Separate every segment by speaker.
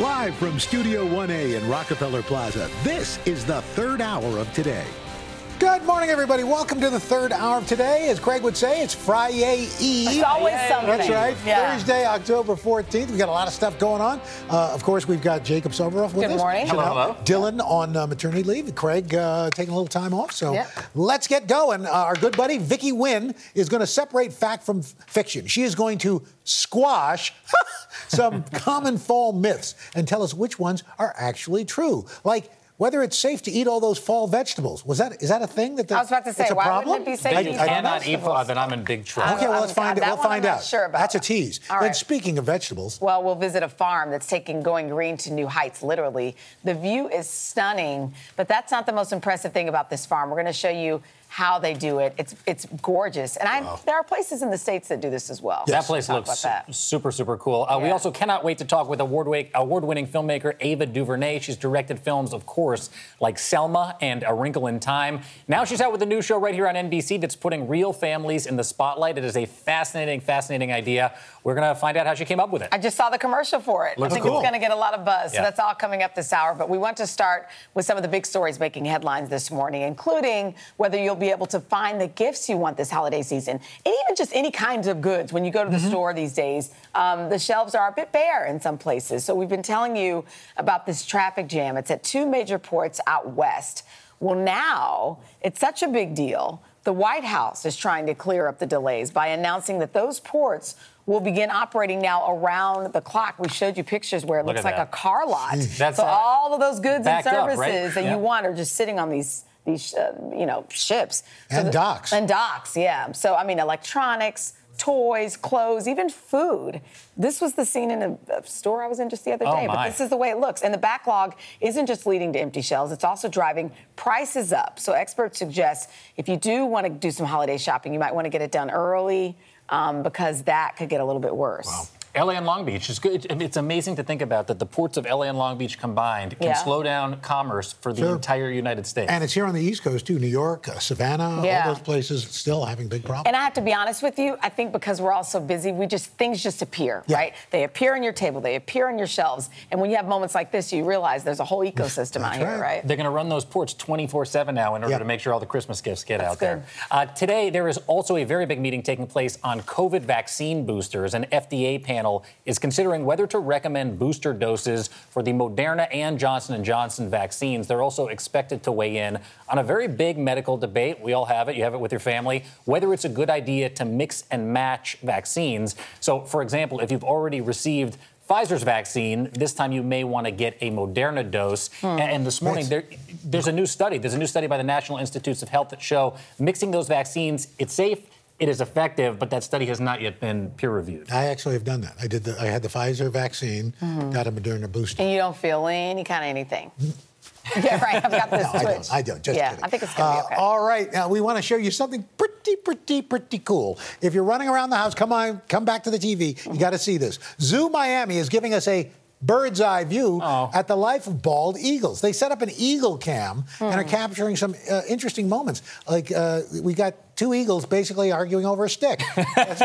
Speaker 1: Live from Studio 1A in Rockefeller Plaza, this is the third hour of today.
Speaker 2: Good morning, everybody. Welcome to the third hour of today. As Craig would say, it's Friday Eve.
Speaker 3: It's always something.
Speaker 2: That's right.
Speaker 3: Yeah.
Speaker 2: Thursday, October 14th. We've got a lot of stuff going on. Uh, of course, we've got Jacob Soboroff with
Speaker 3: Good
Speaker 2: us.
Speaker 3: morning.
Speaker 4: Hello, hello.
Speaker 2: Dylan on uh, maternity leave. Craig uh, taking a little time off. So
Speaker 3: Yep.
Speaker 2: let's get going. Uh, our good buddy Vicky Nguyen is going to separate fact from f- fiction. She is going to squash some common fall myths and tell us which ones are actually true. Like, whether it's safe to eat all those fall vegetables. Was that is that a thing that
Speaker 3: I was about to say, why
Speaker 2: problem?
Speaker 3: wouldn't it be safe
Speaker 4: That
Speaker 3: to
Speaker 4: you
Speaker 3: eat fall
Speaker 4: cannot eat,
Speaker 3: vegetables?
Speaker 4: uh, then I'm in big trouble.
Speaker 2: Okay, well,
Speaker 3: I'm-
Speaker 2: let's find it.
Speaker 3: that
Speaker 2: We'll
Speaker 3: one I'm
Speaker 2: find out.
Speaker 3: sure about.
Speaker 2: That's a tease.
Speaker 3: All
Speaker 2: Then speaking of vegetables,
Speaker 3: Well, we'll visit a farm that's taking going green to new heights, literally. The view is stunning, but that's not the most impressive thing about this farm. We're going to show you how they do it. It's it's gorgeous, and I there are places in the states that do this as well.
Speaker 4: That place looks
Speaker 3: about that.
Speaker 4: super, super cool. Uh, We also cannot wait to talk with award award-winning filmmaker Ava DuVernay. She's directed films, of course, like Selma and A Wrinkle in Time. Now she's out with a new show right here on NBC that's putting real families in the spotlight. It is a fascinating, fascinating idea. We're gonna find out how she came up with it.
Speaker 3: I just saw the commercial for it.
Speaker 4: Looks
Speaker 3: I think
Speaker 4: cool.
Speaker 3: it's going to get a lot of buzz. So that's all coming up this hour. But we want to start with some of the big stories making headlines this morning, including whether you'll be able to find the gifts you want this holiday season, and even just any kinds of goods. When you go to the store these days, um, the shelves are a bit bare in some places. So we've been telling you about this traffic jam. It's at two major ports out west. Well, now it's such a big deal. The White House is trying to clear up the delays by announcing that those ports will begin operating now around the clock. We showed you pictures where it
Speaker 4: Look
Speaker 3: looks like
Speaker 4: that.
Speaker 3: a car lot.
Speaker 4: That's,
Speaker 3: so all of those goods and
Speaker 4: backed up,
Speaker 3: services
Speaker 4: right?
Speaker 3: that
Speaker 4: Yeah.
Speaker 3: you want are just sitting on these these uh, you know ships
Speaker 2: And docks.
Speaker 3: and docks. Yeah. So I mean, electronics. Toys, clothes, even food. This was the scene in a, a store I was in just the other
Speaker 4: Oh,
Speaker 3: day. But this is the way it looks. And the backlog isn't just leading to empty shelves, it's also driving prices up. So experts suggest if you do want to do some holiday shopping, you might want to get it done early um, because that could get a little bit worse.
Speaker 4: LA and Long Beach is good. It's amazing to think about that the ports of LA and Long Beach combined can
Speaker 3: Yeah.
Speaker 4: slow down commerce for the
Speaker 2: Sure.
Speaker 4: entire United States.
Speaker 2: and it's here on the East Coast too, New York, uh, Savannah,
Speaker 3: Yeah.
Speaker 2: all those places still having big problems.
Speaker 3: And I have to be honest with you, I think because we're all so busy, we just things just appear,
Speaker 2: Yeah.
Speaker 3: right? They appear on your table, they appear on your shelves, and when you have moments like this, you realize there's a whole ecosystem out
Speaker 2: That's
Speaker 3: here,
Speaker 2: right.
Speaker 3: right?
Speaker 4: They're going to run those ports 24 7 now in order
Speaker 2: Yeah.
Speaker 4: to make sure all the Christmas gifts get
Speaker 3: That's
Speaker 4: out there. Uh, today, there is also a very big meeting taking place on COVID vaccine boosters. An FDA panel is considering whether to recommend booster doses for the Moderna and Johnson & Johnson vaccines. They're also expected to weigh in on a very big medical debate. We all have it. You have it with your family. Whether it's a good idea to mix and match vaccines. So, for example, if you've already received Pfizer's vaccine. This time you may want to get a Moderna dose. Hmm. And, and this morning there, there's a new study. There's a new study by the National Institutes of Health that show mixing those vaccines, it's safe, it is effective, but that study has not yet been peer reviewed.
Speaker 2: I actually have done that. I did. The, I had the Pfizer vaccine,
Speaker 3: Mm-hmm.
Speaker 2: got a Moderna booster.
Speaker 3: And you don't feel any kind of anything. yeah, right. I've got this
Speaker 2: No, I don't. I don't. Just
Speaker 3: yeah,
Speaker 2: kidding.
Speaker 3: I think it's gonna
Speaker 2: Uh,
Speaker 3: be okay.
Speaker 2: All right. Now we want to show you something pretty, pretty, pretty cool. If you're running around the house, come on, come back to the TV. You got to see this. Zoo Miami is giving us a bird's eye view
Speaker 4: Oh.
Speaker 2: at the life of bald eagles. They set up an eagle cam and
Speaker 3: Hmm.
Speaker 2: are capturing some uh, interesting moments. Like uh, we got two eagles basically arguing over a stick. That's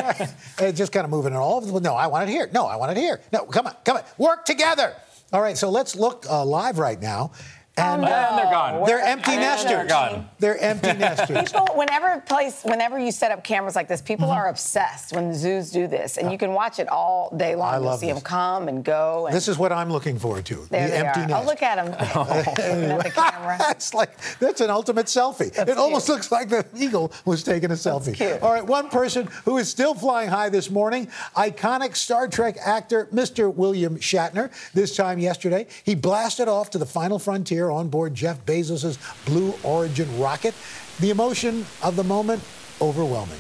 Speaker 2: right. Just kind of moving it all over. the- No, I want it here. No, I want it here. No, come on, come on. Work together. All right. So let's look uh, live right now. And,
Speaker 3: Oh, no.
Speaker 4: And they're gone.
Speaker 2: they're empty
Speaker 4: And
Speaker 2: nesters.
Speaker 4: they're gone.
Speaker 2: They're empty nesters.
Speaker 3: People, whenever place, whenever you set up cameras like this, people
Speaker 2: Mm-hmm.
Speaker 3: are obsessed when zoos do this, and you can watch it all day long.
Speaker 2: I
Speaker 3: You'll
Speaker 2: love
Speaker 3: see
Speaker 2: this.
Speaker 3: them come and go. And
Speaker 2: This is what I'm looking forward to.
Speaker 3: there
Speaker 2: the
Speaker 3: they
Speaker 2: empty
Speaker 3: are.
Speaker 2: nest.
Speaker 3: Oh, look at them looking at the camera.
Speaker 2: that's like that's an ultimate selfie. it almost looks like the eagle was taking a selfie.
Speaker 3: cute.
Speaker 2: All right, one person who is still flying high this morning, iconic Star Trek actor Mr. William Shatner. This time yesterday, he blasted off to the final frontier on board Jeff Bezos' Blue Origin rocket. The emotion of the moment overwhelming.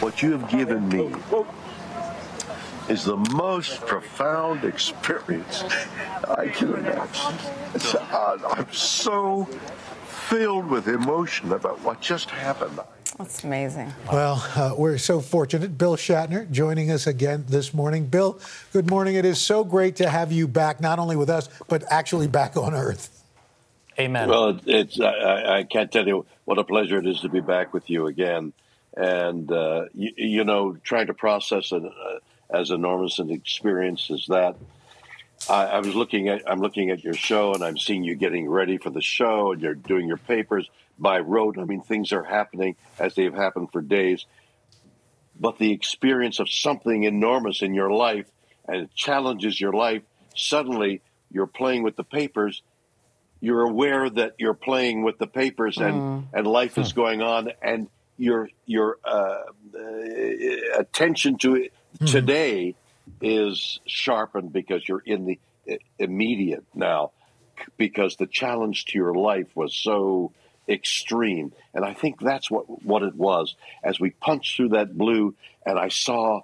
Speaker 5: What you have given me is the most profound experience I can imagine. It's, uh, I'm so filled with emotion about what just happened.
Speaker 3: That's amazing.
Speaker 2: Well, uh, we're so fortunate. Bill Shatner joining us again this morning. Bill, good morning. It is so great to have you back, not only with us, but actually back on Earth.
Speaker 4: Amen.
Speaker 5: Well, it's I, I can't tell you what a pleasure it is to be back with you again, and uh, you, you, know, trying to process an, uh, as enormous an experience as that. I, I, was looking at I'm looking at your show, and I'm seeing you getting ready for the show, and you're doing your papers by rote. I mean, things are happening as they've happened for days, but the experience of something enormous in your life and it challenges your life. Suddenly, you're playing with the papers you're aware that you're playing with the papers and mm. and life is going on and your your uh, uh, attention to it mm. today is sharpened because you're in the uh, immediate now because the challenge to your life was so extreme and i think that's what what it was as we punched through that blue and i saw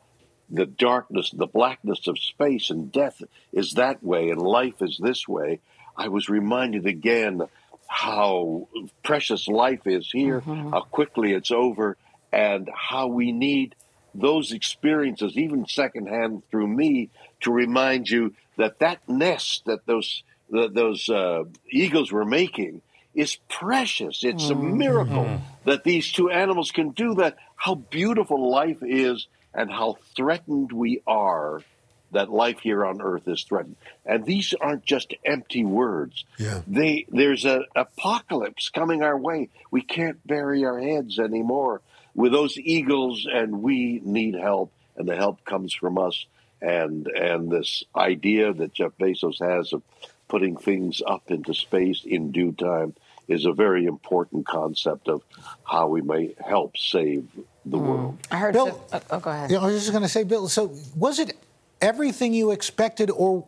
Speaker 5: the darkness the blackness of space and death is that way and life is this way I was reminded again how precious life is here, mm-hmm. how quickly it's over, and how we need those experiences, even secondhand through me, to remind you that that nest that those that those uh, eagles were making is precious. It's mm-hmm. a miracle mm-hmm. that these two animals can do that. How beautiful life is, and how threatened we are that life here on earth is threatened. And these aren't just empty words.
Speaker 2: Yeah.
Speaker 5: They there's an apocalypse coming our way. We can't bury our heads anymore with those eagles and we need help and the help comes from us and and this idea that Jeff Bezos has of putting things up into space in due time is a very important concept of how we may help save the mm. world.
Speaker 3: I heard.
Speaker 2: Bill,
Speaker 3: so, oh, go ahead.
Speaker 2: You know, I was just going to say, Bill. So, was it everything you expected, or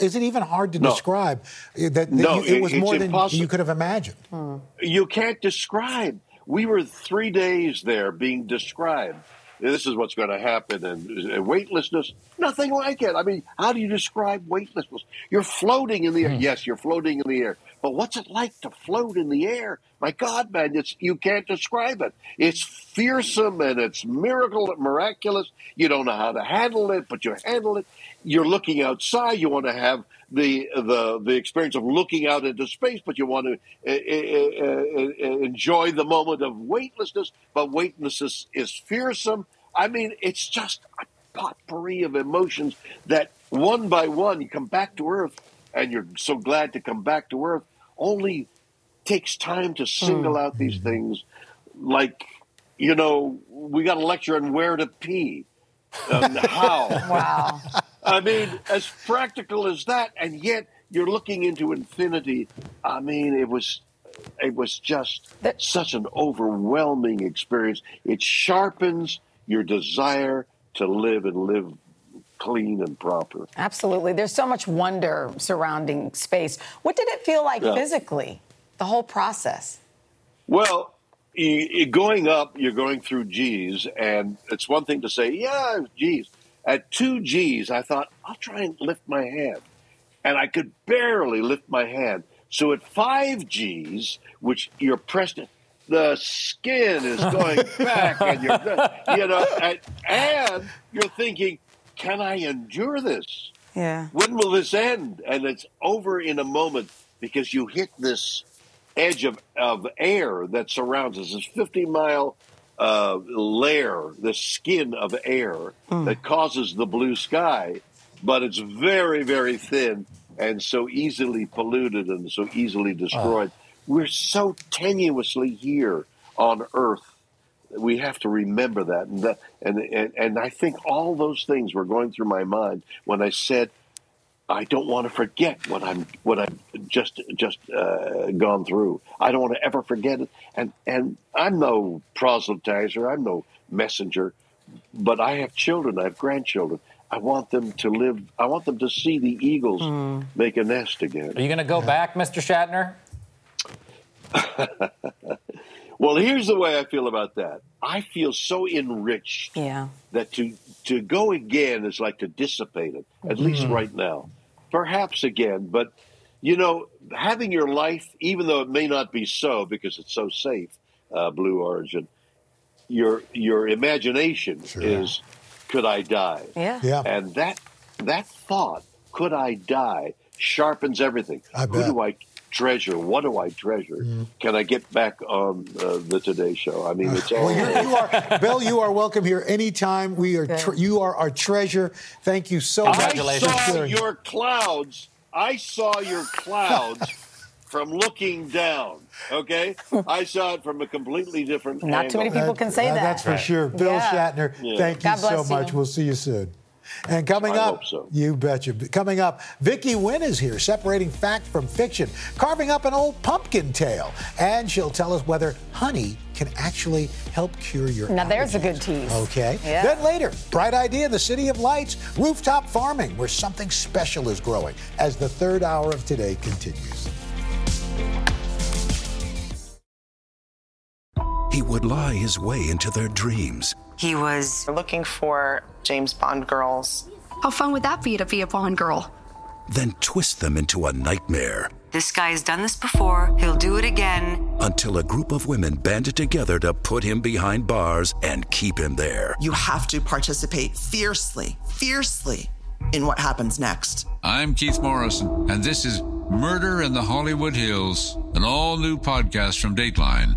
Speaker 2: is it even hard to no. describe that, that
Speaker 5: no,
Speaker 2: you, it was more
Speaker 5: impossible.
Speaker 2: than you could have imagined?
Speaker 5: Hmm. You can't describe. We were three days there being described. This is what's going to happen, and, weightlessness, nothing like it. I mean, how do you describe weightlessness? You're floating in the air. Hmm. Yes, you're floating in the air. But what's it like to float in the air? My God, man, it's you can't describe it. It's fearsome and it's miracle, miraculous. You don't know how to handle it, but you handle it. You're looking outside. You want to have the the the experience of looking out into space, but you want to uh, uh, uh, enjoy the moment of weightlessness. But weightlessness is fearsome. I mean, it's just a potpourri of emotions that one by one you come back to Earth, and you're so glad to come back to Earth only takes time to single out these mm-hmm. things. Like, you know, we got a lecture on where to pee, and how.
Speaker 3: wow.
Speaker 5: I mean, as practical as that, and yet you're looking into infinity. I mean, it was it was just that, such an overwhelming experience. It sharpens your desire to live and live clean and proper.
Speaker 3: Absolutely. There's so much wonder surrounding space. What did it feel like yeah. physically, the whole process?
Speaker 5: Well, going up, you're going through G's, and it's one thing to say, yeah, G's. At two G's, I thought, I'll try and lift my hand. And I could barely lift my hand. So at five G's, which you're pressed, the skin is going back, and you're, you know, and, and you're thinking, can I endure this?
Speaker 3: Yeah.
Speaker 5: When will this end? And it's over in a moment because you hit this edge of, of air that surrounds us, this 50 mile uh, layer, the skin of air mm. that causes the blue sky, but it's very, very thin and so easily polluted and so easily destroyed. Oh. We're so tenuously here on Earth we have to remember that. And, that and, and, and I think all those things were going through my mind when I said, I don't want to forget what I'm what I've just just uh, gone through. I don't want to ever forget it. And and I'm no proselytizer. I'm no messenger. But I have children. I have grandchildren. I want them to live. I want them to see the eagles mm. make a nest again.
Speaker 4: Are you going to go back, Mr. Shatner?
Speaker 5: Well, here's the way I feel about that. I feel so enriched
Speaker 3: Yeah.
Speaker 5: that to to go again is like to dissipate it. At least right now, perhaps again, but you know, having your life, even though it may not be so because it's so safe, uh, Blue Origin, your your imagination is, could I die?
Speaker 3: Yeah.
Speaker 2: Yeah.
Speaker 5: And that that thought, could I die, sharpens everything.
Speaker 2: I
Speaker 5: Who
Speaker 2: bet.
Speaker 5: do I treasure? What do I treasure? Can I get back on uh, the Today Show? I mean, it's all.
Speaker 2: Well, you're, you are, Bill. You are welcome here anytime. We are. Tre- you are our treasure. Thank you so much.
Speaker 5: I saw your clouds. I saw your clouds from looking down. Okay, I saw it from a completely different.
Speaker 3: Not too many
Speaker 5: angle.
Speaker 3: people can say that.
Speaker 2: That's for sure. Bill
Speaker 3: Yeah.
Speaker 2: Shatner,
Speaker 5: Yeah.
Speaker 2: thank you so much.
Speaker 3: you.
Speaker 2: We'll see you soon. And coming
Speaker 5: I
Speaker 2: up,
Speaker 5: hope so.
Speaker 2: you betcha. Coming up, Vicky Nguyen is here, separating fact from fiction, carving up an old pumpkin tail, and she'll tell us whether honey can actually help cure your.
Speaker 3: Now, there's a good tease.
Speaker 2: Okay.
Speaker 3: Yeah.
Speaker 2: Then later, bright idea in the City of Lights, rooftop farming, where something special is growing. As the third hour of today continues.
Speaker 6: He would lie his way into their dreams.
Speaker 7: He was
Speaker 8: looking for James Bond girls.
Speaker 9: How fun would that be to be a Bond girl?
Speaker 6: then twist them into a nightmare
Speaker 7: this guy has done this before, he'll do it again.
Speaker 6: until a group of women banded together to put him behind bars and keep him there.
Speaker 8: You have to participate fiercely, fiercely in what happens next.
Speaker 10: I'm Keith Morrison, and this is Murder in the Hollywood Hills, an all new podcast from Dateline.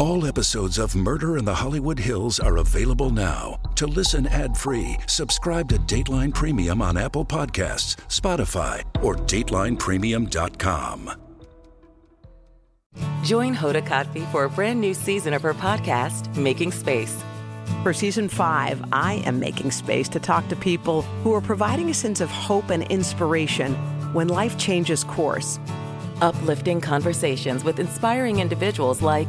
Speaker 6: All episodes of Murder in the Hollywood Hills are available now. To listen ad-free, subscribe to Dateline Premium on Apple Podcasts, Spotify, or datelinepremium.com.
Speaker 7: Join Hoda Kotb for a brand new season of her podcast, Making Space.
Speaker 11: For season five, I am making space to talk to people who are providing a sense of hope and inspiration when life changes course.
Speaker 7: Uplifting conversations with inspiring individuals like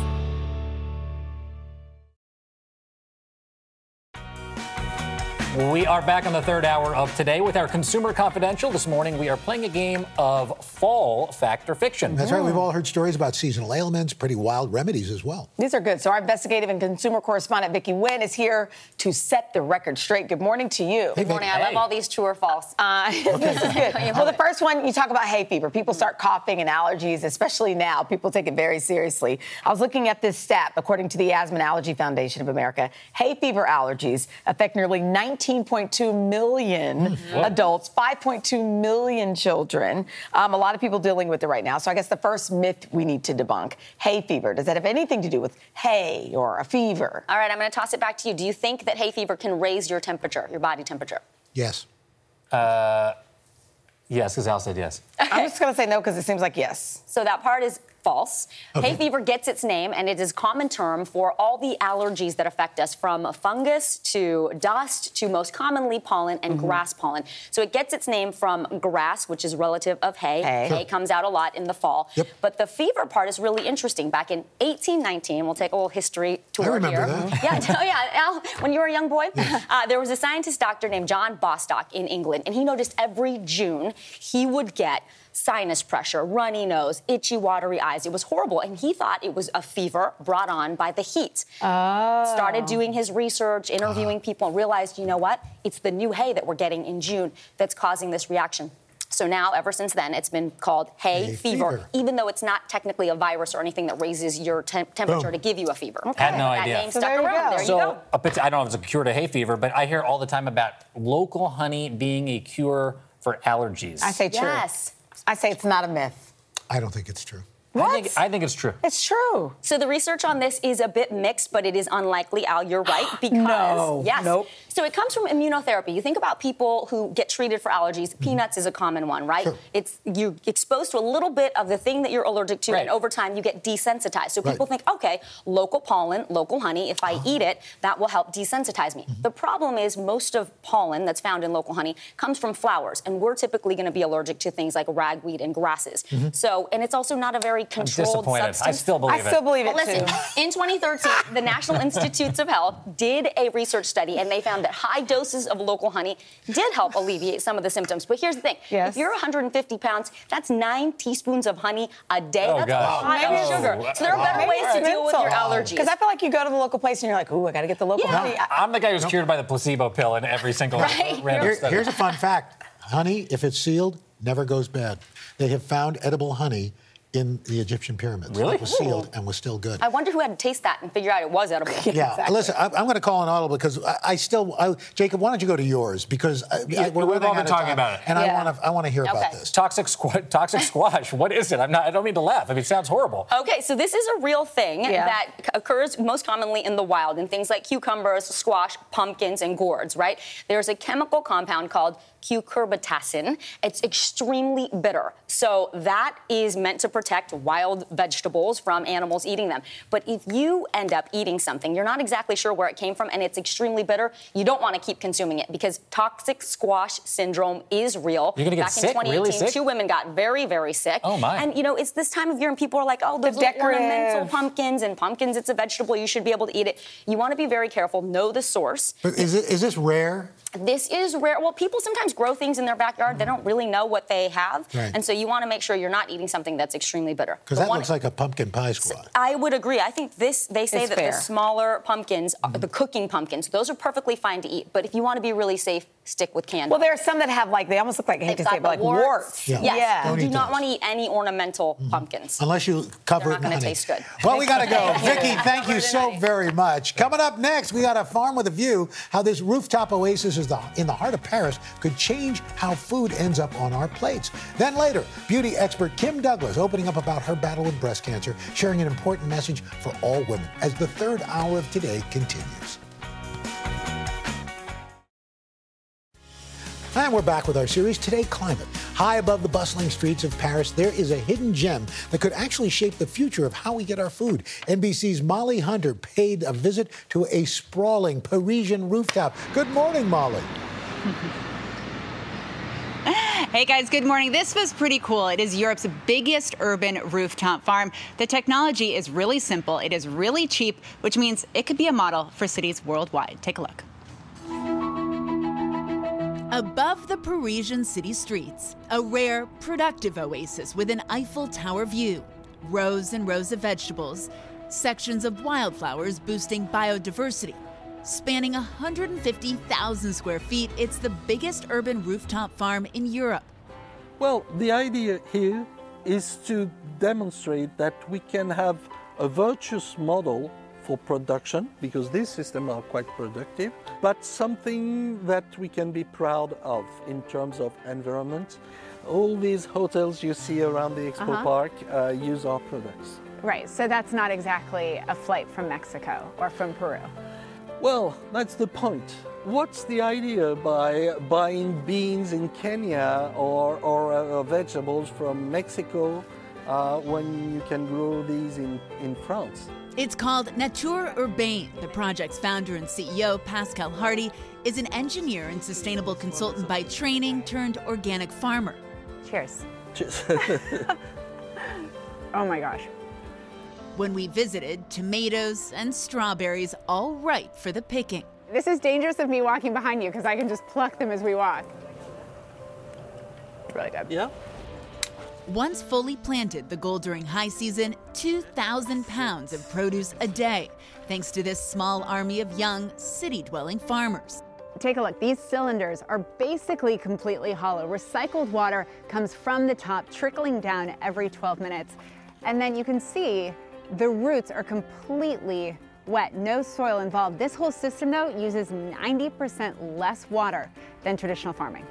Speaker 4: We are back on the third hour of today with our Consumer Confidential. This morning, we are playing a game of fall fact or fiction.
Speaker 2: That's right. We've all heard stories about seasonal ailments, pretty wild remedies as well.
Speaker 3: These are good. So our investigative and consumer correspondent Vicky Nguyen is here to set the record straight. Good morning to you.
Speaker 2: Hey, Vic.
Speaker 12: morning. I love all these true or false.
Speaker 3: Uh, this is good. well, the first one, you talk about hay fever. People start coughing and allergies, especially now. People take it very seriously. I was looking at this stat. According to the Asthma and Allergy Foundation of America, hay fever allergies affect nearly 19.2 million adults, 5.2 million children. Um, a lot of people dealing with it right now. So I guess the first myth we need to debunk: hay fever. Does that have anything to do with hay or a fever?
Speaker 12: All right, I'm going to toss it back to you. Do you think that hay fever can raise your temperature, your body temperature?
Speaker 2: Yes.
Speaker 4: Yes, because Al said yes.
Speaker 3: I'm just going to say no because it seems like yes.
Speaker 12: So that part is false.
Speaker 2: Okay.
Speaker 12: Hay fever gets its name, and it is a common term for all the allergies that affect us, from fungus to dust to most commonly pollen and
Speaker 2: Mm-hmm.
Speaker 12: grass pollen. So it gets its name from grass, which is relative of hay.
Speaker 3: Hay.
Speaker 12: Hay comes out a lot in the fall.
Speaker 2: Yep.
Speaker 12: But the fever part is really interesting. Back in 1819, we'll take a little history tour
Speaker 2: remember
Speaker 12: here.
Speaker 2: that.
Speaker 12: Yeah, oh yeah. Al, when you were a young boy, uh, there was a scientist doctor named John Bostock in England, and he noticed every June he would get sinus pressure, runny nose, itchy, watery eyes. It was horrible, and he thought it was a fever brought on by the heat.
Speaker 3: Oh.
Speaker 12: Started doing his research, interviewing people, and realized, you know what? It's the new hay that we're getting in June that's causing this reaction. So now, ever since then, it's been called hay,
Speaker 2: Hay
Speaker 12: fever,
Speaker 2: fever.
Speaker 12: even though it's not technically a virus or anything that raises your temp- temperature
Speaker 2: Boom.
Speaker 12: to give you a fever.
Speaker 4: Had no
Speaker 12: that
Speaker 4: idea.
Speaker 12: name
Speaker 3: So
Speaker 12: stuck
Speaker 3: there you
Speaker 12: around.
Speaker 3: go.
Speaker 12: There
Speaker 4: So,
Speaker 12: you go.
Speaker 4: a I don't know if it's a cure to hay fever, but I hear all the time about local honey being a cure for allergies.
Speaker 3: I say true.
Speaker 12: Yes.
Speaker 3: I say it's not a myth.
Speaker 2: I don't think it's true.
Speaker 4: I think, I think it's true.
Speaker 3: It's true.
Speaker 12: So the research on this is a bit mixed, but it is unlikely, Al. You're right because
Speaker 3: No.
Speaker 12: yes.
Speaker 3: Nope.
Speaker 12: So it comes from immunotherapy. You think about people who get treated for allergies.
Speaker 2: Mm-hmm.
Speaker 12: Peanuts is a common one, right? It's you're exposed to a little bit of the thing that you're allergic to, and over time you get desensitized. So
Speaker 13: Right.
Speaker 12: people think, okay, local pollen, local honey. If I eat it, that will help desensitize me. The problem is most of pollen that's found in local honey comes from flowers, and we're typically going to be allergic to things like ragweed and grasses.
Speaker 4: Mhm.
Speaker 12: So, and it's also not a very controlled
Speaker 4: disappointed. I
Speaker 12: substance.
Speaker 4: still believe I it. still believe
Speaker 12: Well, listen,
Speaker 3: too.
Speaker 12: in 2013, the National Institutes of Health did a research study, and they found that high doses of local honey did help alleviate some of the symptoms. But here's the thing: if you're 150 pounds, that's nine teaspoons of honey a day.
Speaker 3: Oh,
Speaker 12: that's
Speaker 3: gosh.
Speaker 12: a lot
Speaker 3: Maybe
Speaker 12: of
Speaker 3: it's-
Speaker 12: sugar. So there are better ways to deal with your allergies.
Speaker 3: Because I feel like you go to the local place and you're like, ooh, I got to get the local honey. I-
Speaker 4: I'm the guy who's cured by the placebo pill in every single random
Speaker 2: Here-
Speaker 4: study.
Speaker 2: here's a fun fact honey, if it's sealed, never goes bad. They have found edible honey in the Egyptian pyramids.
Speaker 12: Really?
Speaker 2: It was sealed and was still good.
Speaker 12: I wonder who had to taste that and figure out it was edible.
Speaker 2: Yeah, listen, I, I'm going to call an audible because I, I still, I, Jacob, why don't you go to yours? Because I,
Speaker 4: Yeah,
Speaker 2: I, we're
Speaker 4: we've all been talking
Speaker 2: time,
Speaker 4: about it.
Speaker 2: and I want to, I want to hear about this.
Speaker 4: Toxic squ- toxic squash. What is it? I'm not. I don't mean to laugh. I mean, it sounds horrible.
Speaker 12: Okay, so this is a real thing
Speaker 4: Yeah.
Speaker 12: that occurs most commonly in the wild in things like cucumbers, squash, pumpkins, and gourds, right? There's a chemical compound called cucurbitacin. It's extremely bitter. So that is meant to protect wild vegetables from animals eating them. But if you end up eating something, you're not exactly sure where it came from and it's extremely bitter, you don't want to keep consuming it because toxic squash syndrome is real.
Speaker 4: You're gonna get
Speaker 12: Back
Speaker 4: sick?
Speaker 12: in 2018,
Speaker 4: Really sick?
Speaker 12: two women got very, very sick.
Speaker 4: Oh, my.
Speaker 12: And you know, it's this time of year and people are like, oh, those little
Speaker 3: decorative.
Speaker 12: ornamental pumpkins and pumpkins, it's a vegetable, you should be able to eat it. You want to be very careful, know the source.
Speaker 2: But is, it, is this rare?
Speaker 12: This is rare. Well, people sometimes grow things in their backyard. They don't really know what they have.
Speaker 2: Right.
Speaker 12: And so you want to make sure you're not eating something that's extremely bitter.
Speaker 2: Because that
Speaker 12: one-
Speaker 2: looks like a pumpkin pie squash.
Speaker 12: I would agree. I think this, they say
Speaker 3: It's
Speaker 12: that
Speaker 3: fair.
Speaker 12: the smaller pumpkins, are mm-hmm. the cooking pumpkins, those are perfectly fine to eat. But if you want to be really safe, stick with canned.
Speaker 3: Well, there are some that have like, they almost look like, I hate to
Speaker 12: They've
Speaker 3: say it,
Speaker 12: got
Speaker 3: but like
Speaker 12: the
Speaker 3: warts.
Speaker 2: Yeah.
Speaker 12: Yes.
Speaker 2: Yeah. Don't
Speaker 12: You do not
Speaker 2: those.
Speaker 12: want to eat any ornamental mm-hmm. pumpkins.
Speaker 2: Unless you cover
Speaker 12: They're
Speaker 2: it
Speaker 12: not going to taste good.
Speaker 2: Well, we got to go. Vicky, thank you so very much. Coming up next, we got a farm with a view. How this rooftop oasis is the, in the heart of Paris could change how food ends up on our plates. Then later, beauty expert Kym Douglas opening up about her battle with breast cancer, sharing an important message for all women as the third hour of today continues. And we're back with our series, Today Climate. High above the bustling streets of Paris, there is a hidden gem that could actually shape the future of how we get our food. NBC's Molly Hunter paid a visit to a sprawling Parisian rooftop. Good morning, Molly.
Speaker 13: Hey guys, good morning. This was pretty cool. It is Europe's biggest urban rooftop farm. The technology is really simple, it is really cheap, which means it could be a model for cities worldwide. Take a look.
Speaker 14: Above the Parisian city streets, a rare, productive oasis with an Eiffel Tower view, rows and rows of vegetables, sections of wildflowers boosting biodiversity. Spanning 150,000 square feet, it's the biggest urban rooftop farm in Europe.
Speaker 15: Well, the idea here is to demonstrate that we can have a virtuous model for production because these systems are quite productive, but something that we can be proud of in terms of environment. All these hotels you see around the Expo
Speaker 16: Uh-huh.
Speaker 15: Park uh, use our products.
Speaker 16: Right, so that's not exactly a flight from Mexico or from Peru.
Speaker 15: Well, that's the point. What's the idea by buying beans in Kenya or, or uh, vegetables from Mexico uh, when you can grow these in, in France?
Speaker 14: It's called Nature Urbaine. The project's founder and CEO, Pascal Hardy, is an engineer and sustainable consultant by training turned organic farmer.
Speaker 16: Cheers.
Speaker 15: Cheers.
Speaker 16: Oh my gosh.
Speaker 14: When we visited, tomatoes and strawberries all ripe for the picking.
Speaker 16: This is dangerous of me walking behind you because I can just pluck them as we walk. It's really good.
Speaker 15: Yeah.
Speaker 14: Once fully planted, the goal during high season 2,000 pounds of produce a day, thanks to this small army of young, city dwelling farmers.
Speaker 16: Take a look. These cylinders are basically completely hollow. Recycled water comes from the top, trickling down every 12 minutes. And then you can see the roots are completely wet, no soil involved. This whole system, though, uses 90% less water than traditional farming.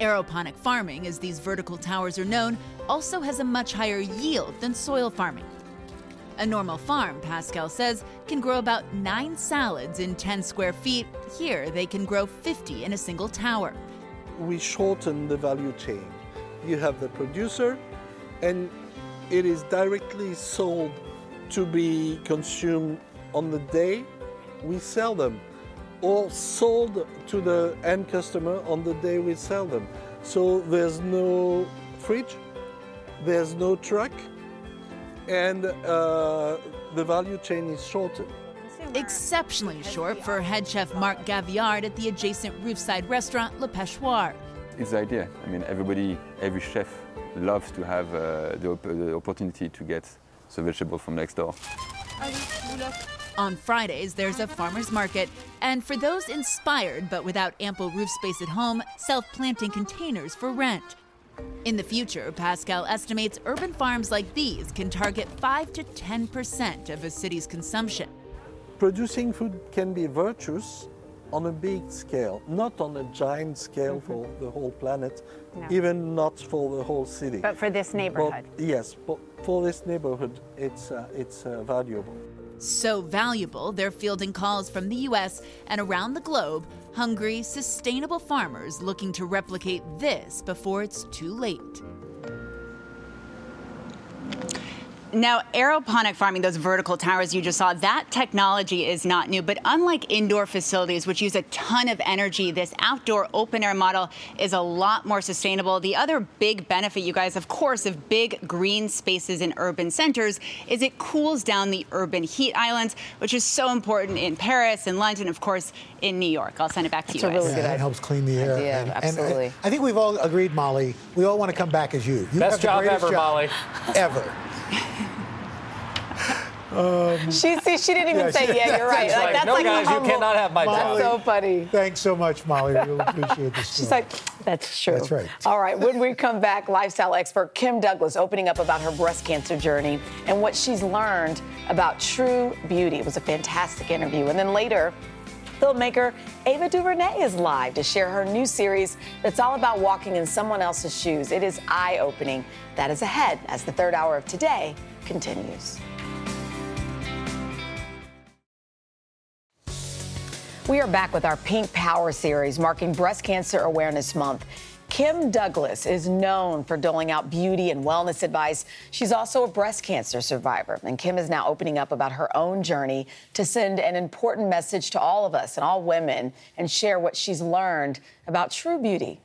Speaker 14: Aeroponic farming, as these vertical towers are known, also has a much higher yield than soil farming. A normal farm, Pascal says, can grow about nine salads in 10 square feet. Here, they can grow 50 in a single tower.
Speaker 15: We shorten the value chain. You have the producer, and it is directly sold to be consumed on the day we sell them, or sold to the end customer on the day we sell them. So there's no fridge, there's no truck, and uh, the value chain is shortened.
Speaker 14: Exceptionally short for head chef Marc Gaviard at the adjacent roofside restaurant Le Pêchoir.
Speaker 17: It's the idea. I mean, everybody, every chef loves to have uh, the, op- the opportunity to get the vegetable from next door.
Speaker 14: On Fridays, there's a farmer's market, and for those inspired but without ample roof space at home, self planting containers for rent. In the future, Pascal estimates urban farms like these can target 5 to 10% of a city's consumption.
Speaker 15: Producing food can be virtuous on a big scale, not on a giant scale for the whole planet,
Speaker 16: No.
Speaker 15: even not for the whole city.
Speaker 16: But for this neighborhood.
Speaker 15: But yes, but for this neighborhood, it's, uh, it's uh, valuable.
Speaker 14: So valuable, they're fielding calls from the US and around the globe, hungry, sustainable farmers looking to replicate this before it's too late.
Speaker 13: Now, aeroponic farming, those vertical towers you just saw, that technology is not new. But unlike indoor facilities, which use a ton of energy, this outdoor open air model is a lot more sustainable. The other big benefit, you guys, of course, of big green spaces in urban centers is it cools down the urban heat islands, which is so important in Paris and London, of course, in New York. I'll send it back to
Speaker 3: That's
Speaker 13: you
Speaker 3: a
Speaker 13: guys.
Speaker 3: really good
Speaker 2: It helps clean the air.
Speaker 3: idea,
Speaker 2: And- and
Speaker 3: absolutely.
Speaker 2: I think we've all agreed, Molly, we all want to come back as you. you
Speaker 4: Best
Speaker 2: have the
Speaker 4: job
Speaker 2: greatest
Speaker 4: ever,
Speaker 2: job
Speaker 4: Molly.
Speaker 2: Ever. Um,
Speaker 3: She see, she didn't even
Speaker 2: Yeah,
Speaker 3: say,
Speaker 2: she-
Speaker 3: "Yeah, you're right."
Speaker 2: that's
Speaker 3: Like that's
Speaker 4: No,
Speaker 3: like
Speaker 4: guys, you cannot have my
Speaker 2: Molly,
Speaker 3: That's so funny.
Speaker 2: Thanks so much, Molly. We really appreciate this.
Speaker 3: She's like, that's true.
Speaker 2: That's right.
Speaker 3: All right, when we come back, lifestyle expert Kym Douglas opening up about her breast cancer journey and what she's learned about true beauty. It was a fantastic interview. And then later, filmmaker Ava DuVernay is live to share her new series that's all about walking in someone else's shoes. It is eye opening. That is ahead as the third hour of today continues. We are back with our Pink Power series marking Breast Cancer Awareness Month. Kym Douglas is known for doling out beauty and wellness advice. She's also a breast cancer survivor, and Kym is now opening up about her own journey to send an important message to all of us and all women and share what she's learned about true beauty.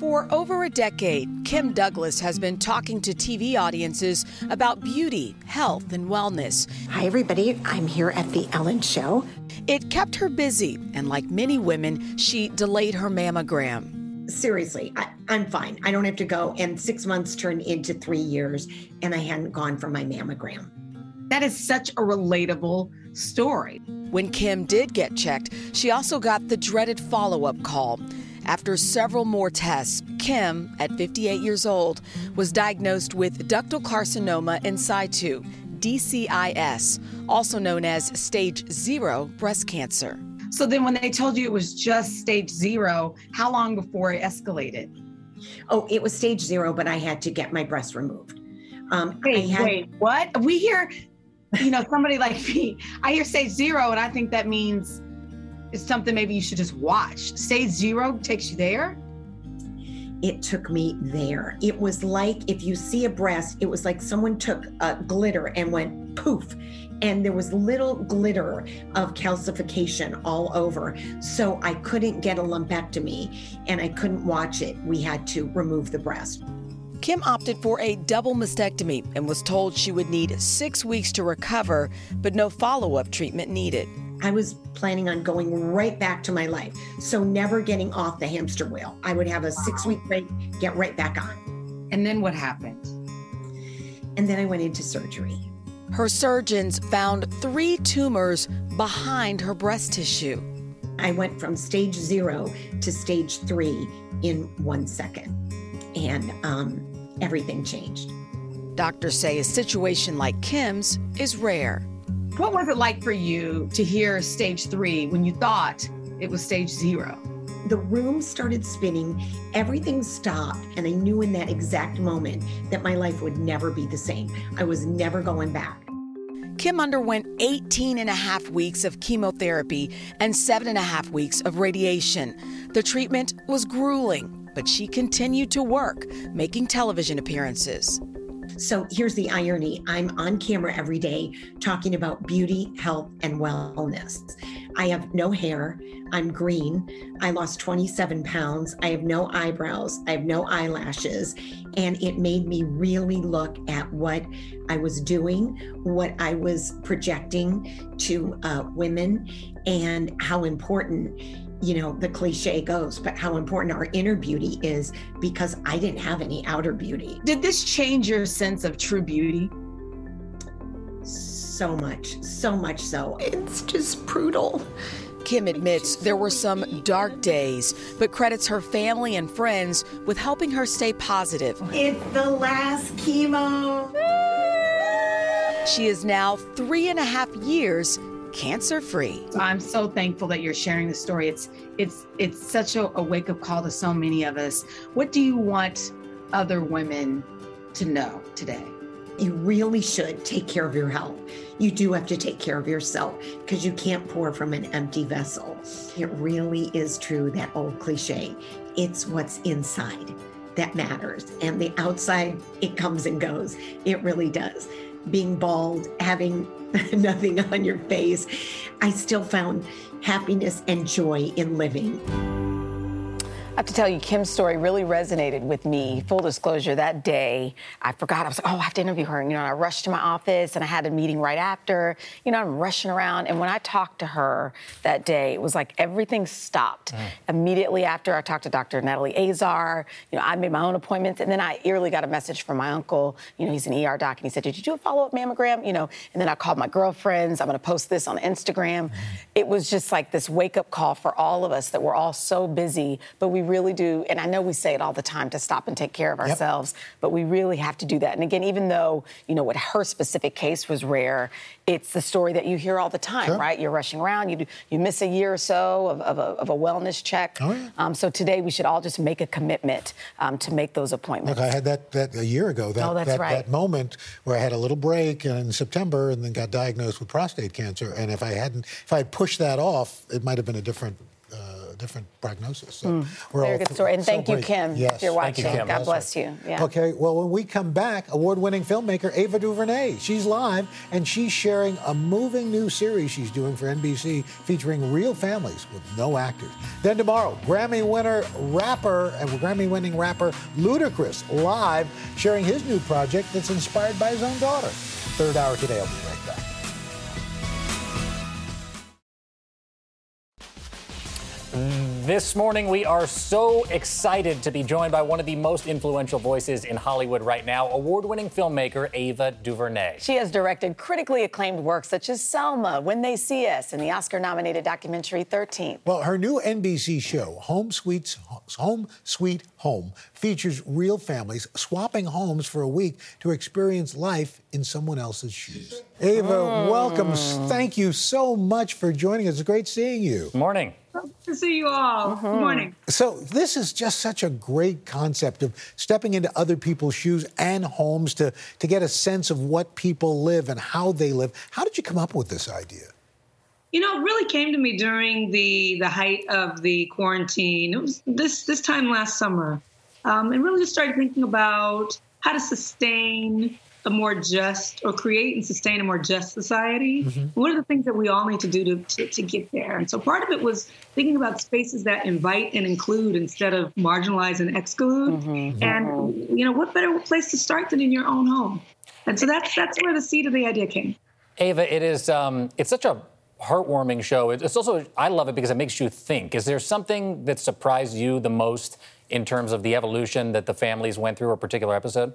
Speaker 18: For over a decade, Kym Douglas has been talking to TV audiences about beauty, health, and wellness.
Speaker 19: Hi, everybody. I'm here at the Ellen Show.
Speaker 18: It kept her busy, and like many women, she delayed her mammogram.
Speaker 19: Seriously, I, I'm fine. I don't have to go. And six months turned into three years, and I hadn't gone for my mammogram.
Speaker 20: That is such a relatable story.
Speaker 18: When Kym did get checked, she also got the dreaded follow up call. After several more tests, Kym, at 58 years old, was diagnosed with ductal carcinoma in situ, DCIS, also known as stage zero breast cancer.
Speaker 20: So then, when they told you it was just stage zero, how long before it escalated?
Speaker 19: Oh, it was stage zero, but I had to get my breast removed. Um,
Speaker 20: Wait,
Speaker 19: had,
Speaker 20: wait, what? We hear, you know, somebody like me, I hear stage zero, and I think that means it's something maybe you should just watch. Stage zero takes you there?
Speaker 19: It took me there. It was like if you see a breast, it was like someone took a glitter and went poof. And there was little glitter of calcification all over. So I couldn't get a lumpectomy and I couldn't watch it. We had to remove the breast.
Speaker 18: Kym opted for a double mastectomy and was told she would need six weeks to recover, but no follow up treatment needed.
Speaker 19: I was planning on going right back to my life. So never getting off the hamster wheel. I would have a six week break, get right back on.
Speaker 20: And then what happened?
Speaker 19: And then I went into surgery.
Speaker 18: Her surgeons found three tumors behind her breast tissue.
Speaker 19: I went from stage zero to stage three in one second. And um, everything changed.
Speaker 18: Doctors say a situation like Kym's is rare.
Speaker 20: What was it like for you to hear stage three when you thought it was stage zero?
Speaker 19: The room started spinning, everything stopped, and I knew in that exact moment that my life would never be the same. I was never going back.
Speaker 18: Kym underwent 18 and a half weeks of chemotherapy and seven and a half weeks of radiation. The treatment was grueling, but she continued to work, making television appearances.
Speaker 19: So here's the irony I'm on camera every day talking about beauty, health, and wellness. I have no hair. I'm green. I lost 27 pounds. I have no eyebrows. I have no eyelashes. And it made me really look at what I was doing, what I was projecting to uh, women, and how important you know, the cliche goes, but how important our inner beauty is because I didn't have any outer beauty.
Speaker 20: Did this change your sense of true beauty?
Speaker 19: So much, so much so. It's just brutal.
Speaker 18: Kym admits there were some dark days, but credits her family and friends with helping her stay positive.
Speaker 19: It's the last chemo.
Speaker 18: She is now three and a half years cancer free.
Speaker 20: I'm so thankful that you're sharing the story. It's it's it's such a, a wake up call to so many of us. What do you want other women to know today?
Speaker 19: You really should take care of your health. You do have to take care of yourself because you can't pour from an empty vessel. It really is true, that old cliche. It's what's inside that matters. And the outside, it comes and goes. It really does. Being bald, having nothing on your face, I still found happiness and joy in living.
Speaker 3: I have to tell you, Kym's story really resonated with me. Full disclosure, that day, I forgot. I was like, oh, I have to interview her. And, you know, I rushed to my office and I had a meeting right after. You know, I'm rushing around. And when I talked to her that day, it was like everything stopped. Mm. Immediately after, I talked to Dr. Natalie Azar. You know, I made my own appointments. And then I eerily got a message from my uncle. You know, he's an ER doc. And he said, did you do a follow up mammogram? You know, and then I called my girlfriends. I'm going to post this on Instagram. Mm. It was just like this wake up call for all of us that we're all so busy, but we really do, and I know we say it all the time to stop and take care of ourselves, yep. but we really have to do that. And again, even though, you know, what her specific case was rare, it's the story that you hear all the time, sure. right? You're rushing around, you, do, you miss a year or so of, of, a, of a, wellness check. Oh, yeah. um, so today we should all just make a commitment um, to make those appointments.
Speaker 2: Look, I had that, that a year ago, that,
Speaker 3: oh, that's
Speaker 2: that,
Speaker 3: right.
Speaker 2: that moment where I had a little break in September and then got diagnosed with prostate cancer. And if I hadn't, if I had pushed that off, it might have been a different different prognosis. So
Speaker 3: mm. Very good story. And thank you, Kym,
Speaker 2: yes.
Speaker 3: if you're watching.
Speaker 2: You,
Speaker 3: God That's bless right. you.
Speaker 2: Yeah. Okay, well, when we come back, award winning filmmaker Ava DuVernay. She's live and she's sharing a moving new series she's doing for NBC featuring real families with no actors. Then tomorrow, Grammy winner rapper and Grammy winning rapper Ludacris live sharing his new project that's inspired by his own daughter. Third hour today. I'll be right back.
Speaker 4: This morning, we are so excited to be joined by one of the most influential voices in Hollywood right now, award winning filmmaker Ava DuVernay.
Speaker 3: She has directed critically acclaimed works such as Selma, When They See Us, and the Oscar nominated documentary 13.
Speaker 2: Well, her new NBC show, Home Sweet, Home Sweet Home, features real families swapping homes for a week to experience life in someone else's shoes. Ava, mm. welcome. Thank you so much for joining us. It's great seeing you.
Speaker 4: Morning.
Speaker 21: Good to see you all. Mm-hmm. Good morning.
Speaker 2: So, this is just such a great concept of stepping into other people's shoes and homes to, to get a sense of what people live and how they live. How did you come up with this idea?
Speaker 21: You know, it really came to me during the the height of the quarantine. It was this this time last summer, um, and really just started thinking about how to sustain a more just or create and sustain a more just society. Mm-hmm. What are the things that we all need to do to, to, to, get there? And so part of it was thinking about spaces that invite and include instead of marginalize and exclude. Mm-hmm. And, mm-hmm. you know, what better place to start than in your own home? And so that's, that's where the seed of the idea came.
Speaker 4: Ava, it is, um, it's such a heartwarming show. It's also, I love it because it makes you think. Is there something that surprised you the most in terms of the evolution that the families went through a particular episode?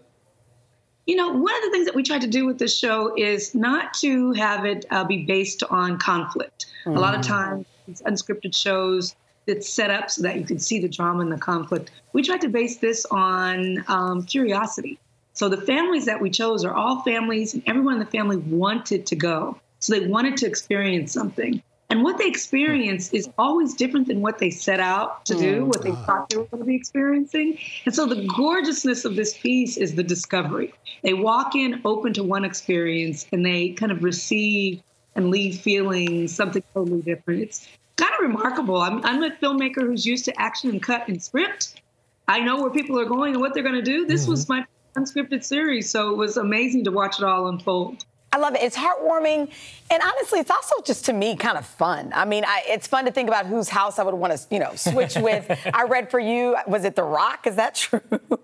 Speaker 21: you know, one of the things that we tried to do with this show is not to have it uh, be based on conflict. Mm-hmm. A lot of mm. times, unscripted shows that set up so that you can see the drama and the conflict. We tried to base this on um, curiosity. So the families that we chose are all families, and everyone in the family wanted to go. So they wanted to experience something. And what they experience is always different than what they set out to do,
Speaker 22: Mm.
Speaker 21: what they thought they were going to be experiencing. And so the gorgeousness of this piece is the discovery. They walk in open to one experience and they kind of receive and leave feeling something totally different. It's kind of remarkable. I'm, I'm a filmmaker who's used to action and cut and script. I know where people are going and what they're going to do. This was my unscripted series, so it was amazing to watch it all unfold.
Speaker 3: I love it. It's heartwarming, and honestly, it's also just to me kind of fun. I mean, I, it's fun to think about whose house I would want to, you know, switch with. I read for you. Was it The Rock? Is that true?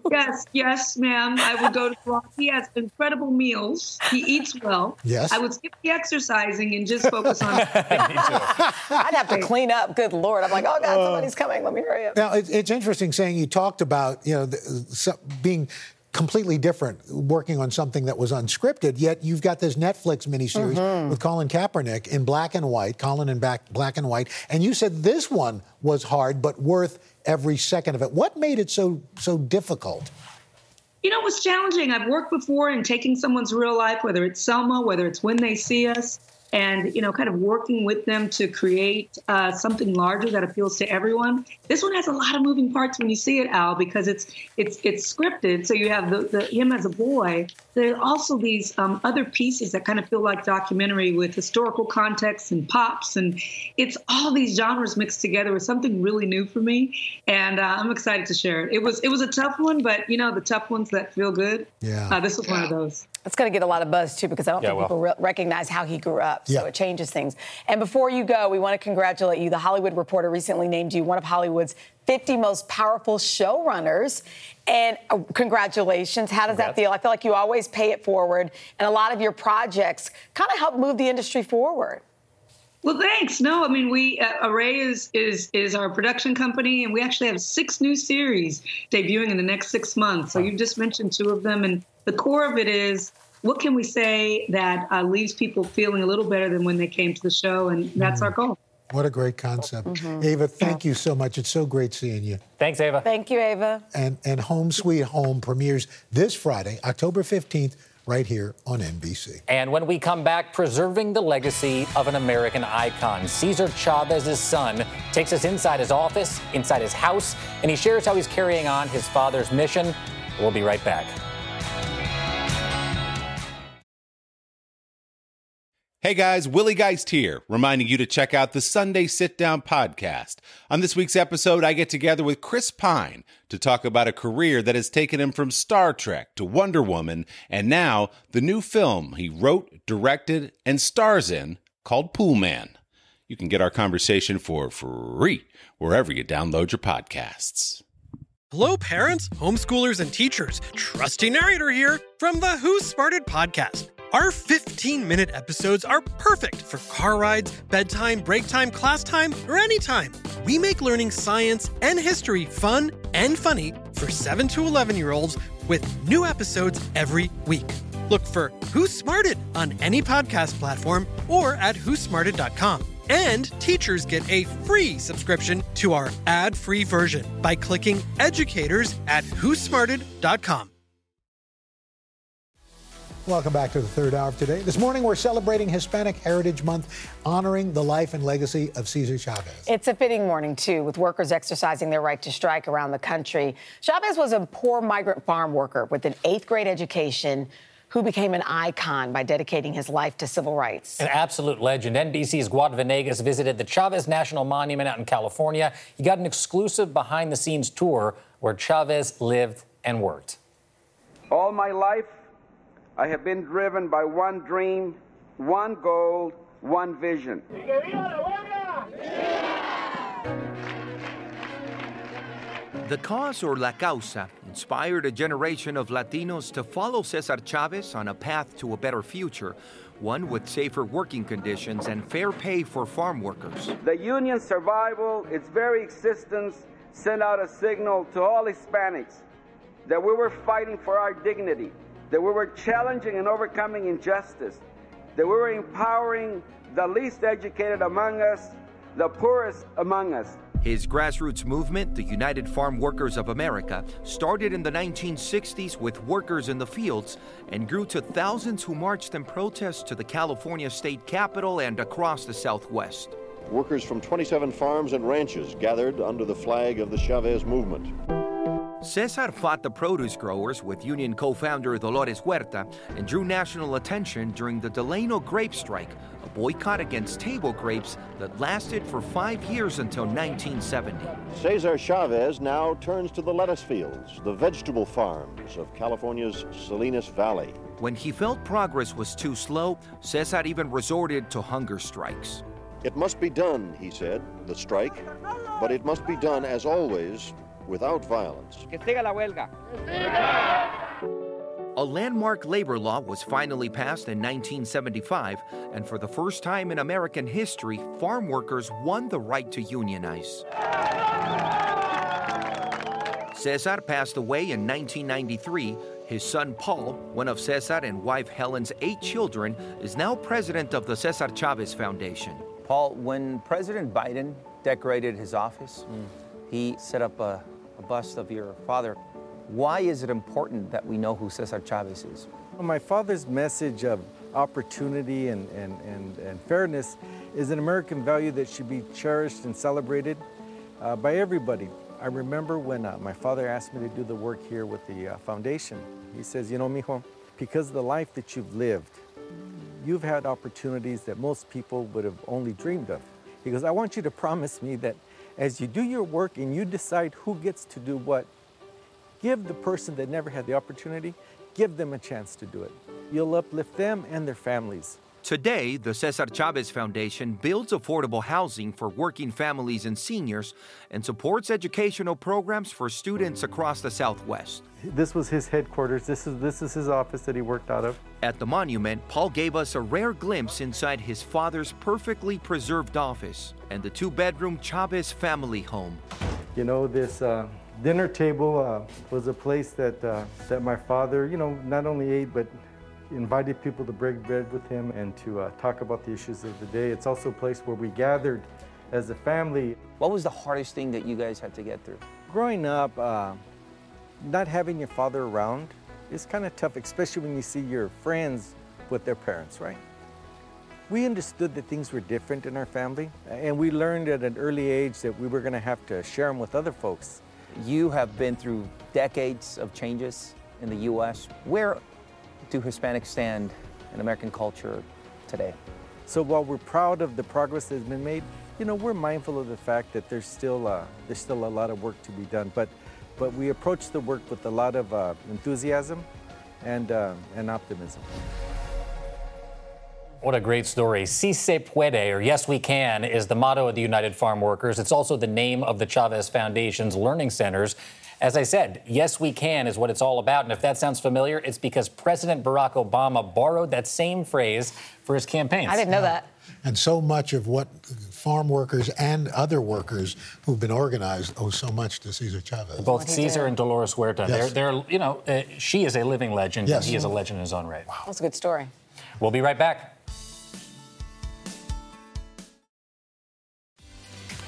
Speaker 21: Yes, yes, ma'am. I would go to Rock. He has incredible meals. He eats well.
Speaker 3: Yes.
Speaker 21: I would skip the exercising and just focus on.
Speaker 3: I'd have to clean up. Good lord! I'm like, oh god,
Speaker 2: Uh,
Speaker 3: somebody's coming. Let me hurry up.
Speaker 2: Now, it's, it's interesting saying you talked about, you know, the, so, being completely different, working on something that was unscripted, yet you've got this Netflix miniseries
Speaker 3: Mhm.
Speaker 2: with Colin Kaepernick in black and white, Colin in back, black and white, and you said this one was hard, but worth every second of it. What made it so so difficult?
Speaker 21: You know, it was challenging. I've worked before in taking someone's real life, whether it's Selma, whether it's when they see us, and you know, kind of working with them to create uh, something larger that appeals to everyone. This one has a lot of moving parts when you see it, Al, because it's it's it's scripted. So you have the, the him as a boy. There are also these um, other pieces that kind of feel like documentary with historical context and pops, and it's all these genres mixed together with something really new for me, and uh, I'm excited to share it. It was it was a tough one, but you know, the tough ones that feel good.
Speaker 2: Yeah.
Speaker 21: Uh, this was one of those.
Speaker 3: It's going to get a lot of buzz too because I don't
Speaker 21: Yeah,
Speaker 3: think
Speaker 21: well.
Speaker 3: people re- recognize how he grew up. So
Speaker 21: Yeah.
Speaker 3: it changes things. And before you go, we want to congratulate you. The Hollywood Reporter recently named you one of Hollywood's 50 most powerful showrunners. And uh, congratulations. How does that feel? I feel like you always pay it forward, and a lot of your projects kind of help move the industry forward.
Speaker 21: Well, thanks. No, I mean we uh, Array is is is our production company, and we actually have six new series debuting in the next six months. So you just mentioned two of them, and the core of it is what can we say that uh, leaves people feeling a little better than when they came to the show, and that's our goal.
Speaker 2: What a great concept.
Speaker 3: Mhm.
Speaker 2: Ava, thank you so much. It's so great seeing you.
Speaker 4: Thanks, Ava.
Speaker 3: Thank you, Ava.
Speaker 2: And, and Home Sweet Home premieres this Friday, October 15th, right here on NBC.
Speaker 4: And when we come back, preserving the legacy of an American icon, Cesar Chavez's son takes us inside his office, inside his house, and he shares how he's carrying on his father's mission. We'll be right back.
Speaker 22: Hey guys, Willie Geist here, reminding you to check out the Sunday Sit Down podcast. On this week's episode, I get together with Chris Pine to talk about a career that has taken him from Star Trek to Wonder Woman, and now the new film he wrote, directed, and stars in called Poolman. You can get our conversation for free wherever you download your podcasts.
Speaker 23: Hello, parents, homeschoolers, and teachers. Trusty narrator here from the Who Smarted podcast. Our 15 minute episodes are perfect for car rides, bedtime, break time, class time, or anytime. We make learning science and history fun and funny for 7 to 11 year olds with new episodes every week. Look for Who Smarted on any podcast platform or at whosmarted.com. And teachers get a free subscription to our ad free version by clicking educators at whosmarted.com.
Speaker 2: Welcome back to the third hour of today. This morning, we're celebrating Hispanic Heritage Month, honoring the life and legacy of Cesar Chavez.
Speaker 3: It's a fitting morning, too, with workers exercising their right to strike around the country. Chavez was a poor migrant farm worker with an eighth grade education who became an icon by dedicating his life to civil rights.
Speaker 4: An absolute legend. NBC's Guad Venegas visited the Chavez National Monument out in California. He got an exclusive behind the scenes tour where Chavez lived and worked.
Speaker 24: All my life, I have been driven by one dream, one goal, one vision.
Speaker 25: The cause or La Causa inspired a generation of Latinos to follow Cesar Chavez on a path to a better future, one with safer working conditions and fair pay for farm workers.
Speaker 24: The union's survival, its very existence, sent out a signal to all Hispanics that we were fighting for our dignity, that we were challenging and overcoming injustice, that we were empowering the least educated among us, the poorest among us.
Speaker 25: His grassroots movement, the United Farm Workers of America, started in the 1960s with workers in the fields and grew to thousands who marched in protest to the California state capitol and across the Southwest.
Speaker 26: workers from 27 farms and ranches gathered under the flag of the Chavez movement.
Speaker 25: Cesar fought the produce growers with union co founder Dolores Huerta and drew national attention during the Delano grape strike, a boycott against table grapes that lasted for five years until 1970.
Speaker 26: Cesar Chavez now turns to the lettuce fields, the vegetable farms of California's Salinas Valley.
Speaker 25: When he felt progress was too slow, Cesar even resorted to hunger strikes.
Speaker 26: It must be done, he said, the strike, but it must be done, as always, without violence.
Speaker 25: Que siga la huelga. A landmark labor law was finally passed in 1975, and for the first time in American history, farm workers won the right to unionize. Cesar passed away in 1993. His son Paul, one of Cesar and wife Helen's eight children, is now president of the Cesar Chavez Foundation.
Speaker 27: Paul, when President Biden decorated his office, mm. he set up a, a bust of your father. Why is it important that we know who Cesar Chavez is?
Speaker 28: My father's message of opportunity and, and, and, and fairness is an American value that should be cherished and celebrated uh, by everybody. I remember when uh, my father asked me to do the work here with the uh, foundation. He says, You know, mijo, because of the life that you've lived, you've had opportunities that most people would have only dreamed of. He goes, I want you to promise me that as you do your work and you decide who gets to do what, give the person that never had the opportunity, give them a chance to do it. You'll uplift them and their families.
Speaker 25: Today, the Cesar Chavez Foundation builds affordable housing for working families and seniors and supports educational programs for students across the Southwest.
Speaker 28: This was his headquarters. This is, this is his office that he worked out of.
Speaker 25: At the monument, Paul gave us a rare glimpse inside his father's perfectly preserved office and the two bedroom Chavez family home.
Speaker 28: You know, this uh, dinner table uh, was a place that, uh, that my father, you know, not only ate, but invited people to break bread with him and to uh, talk about the issues of the day. It's also a place where we gathered as a family.
Speaker 27: What was the hardest thing that you guys had to get through?
Speaker 28: Growing up, uh, not having your father around is kind of tough, especially when you see your friends with their parents, right? We understood that things were different in our family, and we learned at an early age that we were going to have to share them with other folks.
Speaker 27: You have been through decades of changes in the U.S. Where do Hispanics stand in American culture today?
Speaker 28: So while we're proud of the progress that's been made, you know, we're mindful of the fact that there's still uh, there's still a lot of work to be done. But but we approach the work with a lot of uh, enthusiasm and uh, and optimism.
Speaker 4: What a great story. Si se puede, or yes we can, is the motto of the United Farm Workers. It's also the name of the Chavez Foundation's learning centers. As I said, yes we can is what it's all about. And if that sounds familiar, it's because President Barack Obama borrowed that same phrase for his campaign.
Speaker 3: I didn't know that.
Speaker 2: And so much of what farm workers and other workers who've been organized owe so much to Cesar Chavez.
Speaker 4: Both Cesar and Dolores Huerta.
Speaker 2: Yes.
Speaker 4: They're, they're, you know, uh, she is a living legend,
Speaker 2: Yes.
Speaker 4: and he is a legend in his own right. Wow.
Speaker 3: That's a good story.
Speaker 4: We'll be right back.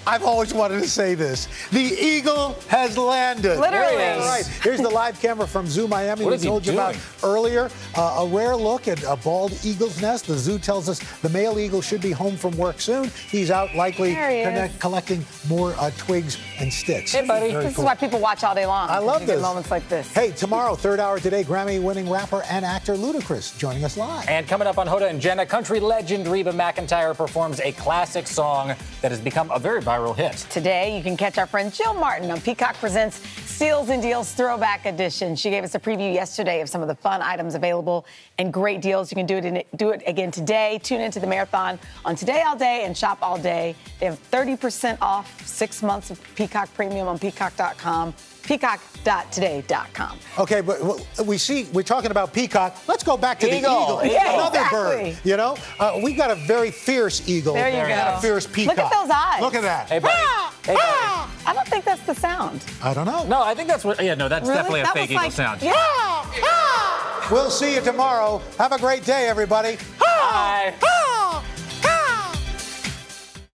Speaker 2: I've always wanted to say this. The eagle has landed.
Speaker 3: Literally. There.
Speaker 2: All right. Here's the live camera from Zoo Miami
Speaker 4: What
Speaker 2: we told you about earlier. Uh, a rare look at a bald eagle's nest. The zoo tells us the male eagle should be home from work soon. He's out likely
Speaker 3: he
Speaker 2: connect, collecting more uh, twigs and sticks.
Speaker 3: Hey, buddy.
Speaker 2: Very
Speaker 3: This
Speaker 2: cool.
Speaker 3: is why people watch all day long.
Speaker 2: I love
Speaker 3: You
Speaker 2: this.
Speaker 3: moments like this.
Speaker 2: Hey, tomorrow, third hour today, Grammy winning rapper and actor Ludacris joining us live.
Speaker 4: And coming up on Hoda and Jenna, country legend Reba McEntire performs a classic song that has become a very viral hit.
Speaker 3: Today, you can catch our friend Jill Martin on Peacock Presents Steals and Deals Throwback Edition. She gave us a preview yesterday of some of the fun items available and great deals. You can do it in, do it again today. Tune into the marathon on Today All Day and shop all day. They have 30% off six months of Peacock Premium on peacock.com, peacock.today.com.
Speaker 2: Okay, but w- we see we're talking about peacock. Let's go back to
Speaker 3: Eagle.
Speaker 2: the eagle,
Speaker 3: Yeah,
Speaker 2: another
Speaker 3: exactly.
Speaker 2: bird. You know, uh, we got a very fierce eagle
Speaker 3: There you go.
Speaker 2: a fierce peacock.
Speaker 3: Look at those eyes.
Speaker 2: Look at that.
Speaker 4: Hey, buddy.
Speaker 3: Ah,
Speaker 4: Hey, buddy.
Speaker 3: ah. I don't think that's the sound.
Speaker 2: I don't know.
Speaker 4: No, I think that's what. Yeah, no, that's
Speaker 3: Really?
Speaker 4: definitely a
Speaker 3: That
Speaker 4: fake eagle
Speaker 3: like,
Speaker 4: sound.
Speaker 3: Yeah. Ah.
Speaker 2: We'll see you tomorrow. Have a great day, everybody.
Speaker 4: Bye.